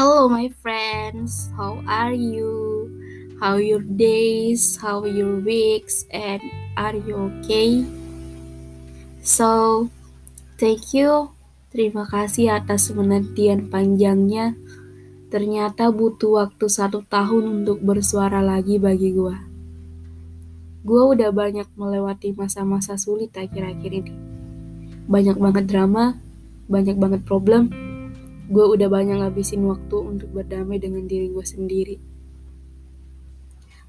Hello, my friends. How are you? How your days? How your weeks? And are you okay? So, thank you. Terima kasih atas penantian panjangnya. Ternyata butuh waktu satu tahun untuk bersuara lagi bagi gue. Gue udah banyak melewati masa-masa sulit akhir-akhir ini. Banyak banget drama, banyak banget problem, gue udah banyak ngabisin waktu untuk berdamai dengan diri gue sendiri.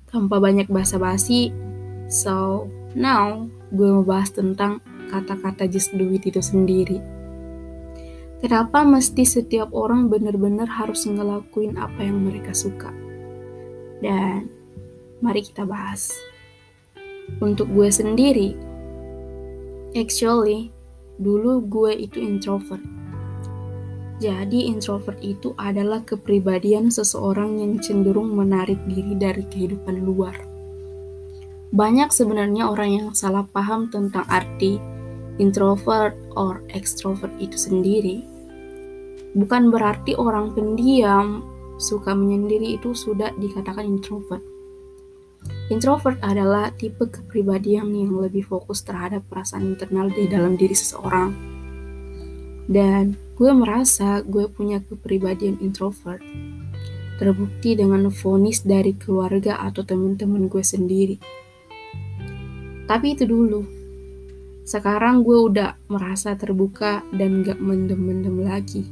Tanpa banyak basa-basi, so now gue mau bahas tentang kata-kata just do it itu sendiri. Kenapa mesti setiap orang benar-benar harus ngelakuin apa yang mereka suka? Dan mari kita bahas. Untuk gue sendiri, actually, dulu gue itu introvert jadi introvert itu adalah kepribadian seseorang yang cenderung menarik diri dari kehidupan luar. Banyak sebenarnya orang yang salah paham tentang arti introvert or extrovert itu sendiri. Bukan berarti orang pendiam suka menyendiri itu sudah dikatakan introvert. Introvert adalah tipe kepribadian yang lebih fokus terhadap perasaan internal di dalam diri seseorang. Dan Gue merasa gue punya kepribadian introvert. Terbukti dengan vonis dari keluarga atau teman-teman gue sendiri. Tapi itu dulu. Sekarang gue udah merasa terbuka dan gak mendem-mendem lagi.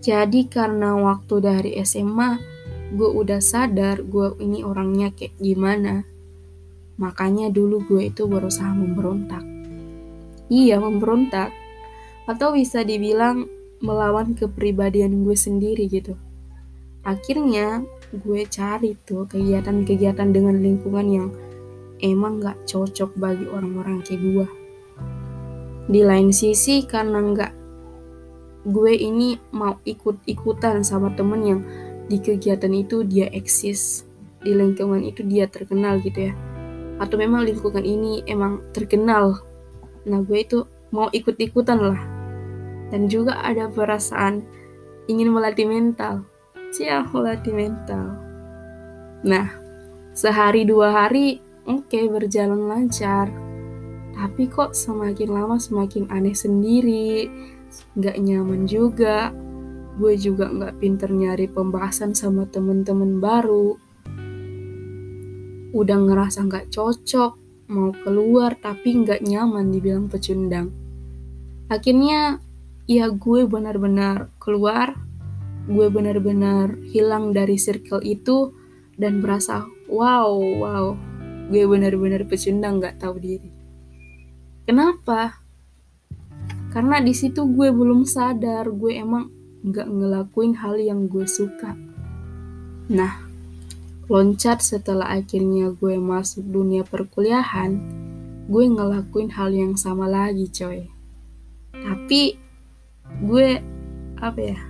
Jadi karena waktu dari SMA, gue udah sadar gue ini orangnya kayak gimana. Makanya dulu gue itu berusaha memberontak. Iya, memberontak atau bisa dibilang melawan kepribadian gue sendiri gitu. Akhirnya gue cari tuh kegiatan-kegiatan dengan lingkungan yang emang gak cocok bagi orang-orang kayak gue. Di lain sisi karena gak gue ini mau ikut-ikutan sama temen yang di kegiatan itu dia eksis, di lingkungan itu dia terkenal gitu ya. Atau memang lingkungan ini emang terkenal. Nah gue itu mau ikut-ikutan lah dan juga ada perasaan ingin melatih mental. Siap melatih mental. Nah, sehari dua hari oke okay, berjalan lancar. Tapi kok semakin lama semakin aneh sendiri, nggak nyaman juga. Gue juga nggak pinter nyari pembahasan sama temen-temen baru. Udah ngerasa nggak cocok, mau keluar tapi nggak nyaman dibilang pecundang. Akhirnya ya gue benar-benar keluar, gue benar-benar hilang dari circle itu dan berasa wow, wow, gue benar-benar pecundang gak tahu diri. Kenapa? Karena di situ gue belum sadar gue emang gak ngelakuin hal yang gue suka. Nah, loncat setelah akhirnya gue masuk dunia perkuliahan, gue ngelakuin hal yang sama lagi coy. Tapi gue apa ya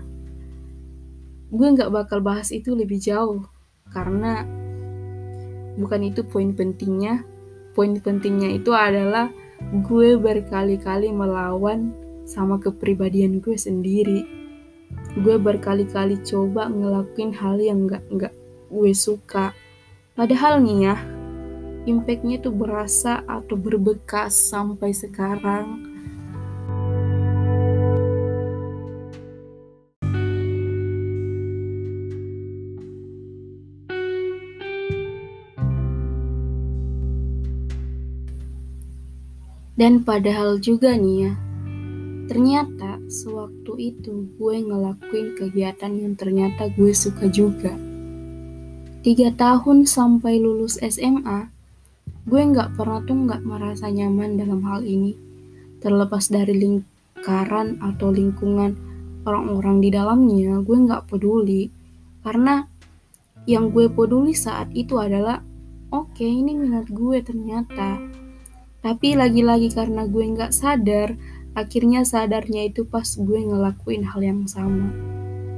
gue nggak bakal bahas itu lebih jauh. Karena bukan itu poin pentingnya. Poin pentingnya itu adalah gue berkali-kali melawan sama kepribadian gue sendiri. Gue berkali-kali coba ngelakuin hal yang nggak nggak gue suka. Padahal nih ya impactnya tuh berasa atau berbekas sampai sekarang Dan padahal juga nih ya, ternyata sewaktu itu gue ngelakuin kegiatan yang ternyata gue suka juga. Tiga tahun sampai lulus SMA, gue nggak pernah tuh nggak merasa nyaman dalam hal ini. Terlepas dari lingkaran atau lingkungan orang-orang di dalamnya, gue nggak peduli. Karena yang gue peduli saat itu adalah, oke okay, ini minat gue ternyata tapi lagi-lagi karena gue nggak sadar, akhirnya sadarnya itu pas gue ngelakuin hal yang sama.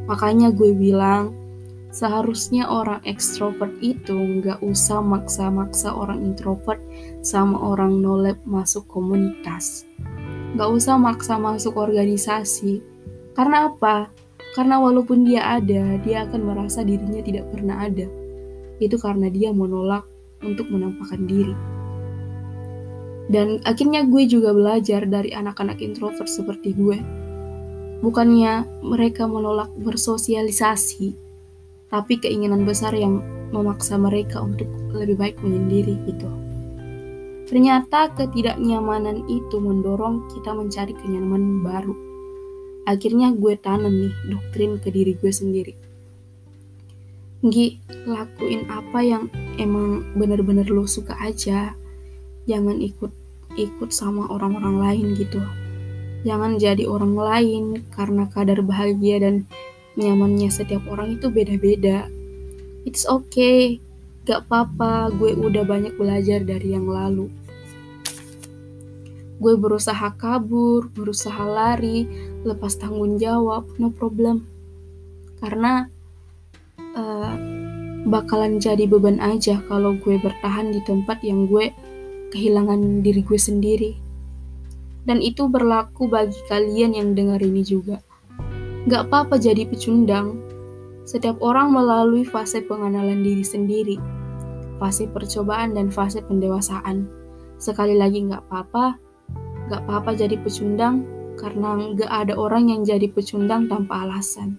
Makanya gue bilang, seharusnya orang ekstrovert itu nggak usah maksa-maksa orang introvert sama orang nolep masuk komunitas. Nggak usah maksa masuk organisasi. Karena apa? Karena walaupun dia ada, dia akan merasa dirinya tidak pernah ada. Itu karena dia menolak untuk menampakkan diri. Dan akhirnya gue juga belajar dari anak-anak introvert seperti gue. Bukannya mereka menolak bersosialisasi, tapi keinginan besar yang memaksa mereka untuk lebih baik menyendiri gitu. Ternyata ketidaknyamanan itu mendorong kita mencari kenyamanan baru. Akhirnya gue tanam nih doktrin ke diri gue sendiri. Gi, lakuin apa yang emang bener-bener lo suka aja. Jangan ikut ikut sama orang-orang lain gitu. Jangan jadi orang lain karena kadar bahagia dan nyamannya setiap orang itu beda-beda. It's okay, gak apa-apa, gue udah banyak belajar dari yang lalu. Gue berusaha kabur, berusaha lari, lepas tanggung jawab, no problem. Karena uh, bakalan jadi beban aja kalau gue bertahan di tempat yang gue kehilangan diri gue sendiri. Dan itu berlaku bagi kalian yang dengar ini juga. Gak apa-apa jadi pecundang, setiap orang melalui fase pengenalan diri sendiri, fase percobaan dan fase pendewasaan. Sekali lagi nggak apa-apa, nggak apa-apa jadi pecundang karena nggak ada orang yang jadi pecundang tanpa alasan.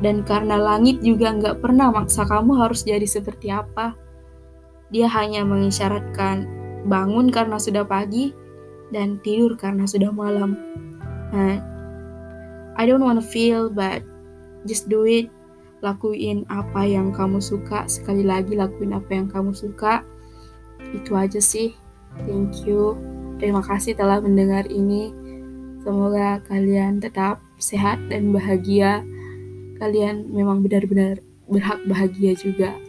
Dan karena langit juga nggak pernah maksa kamu harus jadi seperti apa. Dia hanya mengisyaratkan bangun karena sudah pagi dan tidur karena sudah malam. Nah, I don't wanna feel, but just do it. Lakuin apa yang kamu suka. Sekali lagi lakuin apa yang kamu suka. Itu aja sih. Thank you. Terima kasih telah mendengar ini. Semoga kalian tetap sehat dan bahagia. Kalian memang benar-benar berhak bahagia juga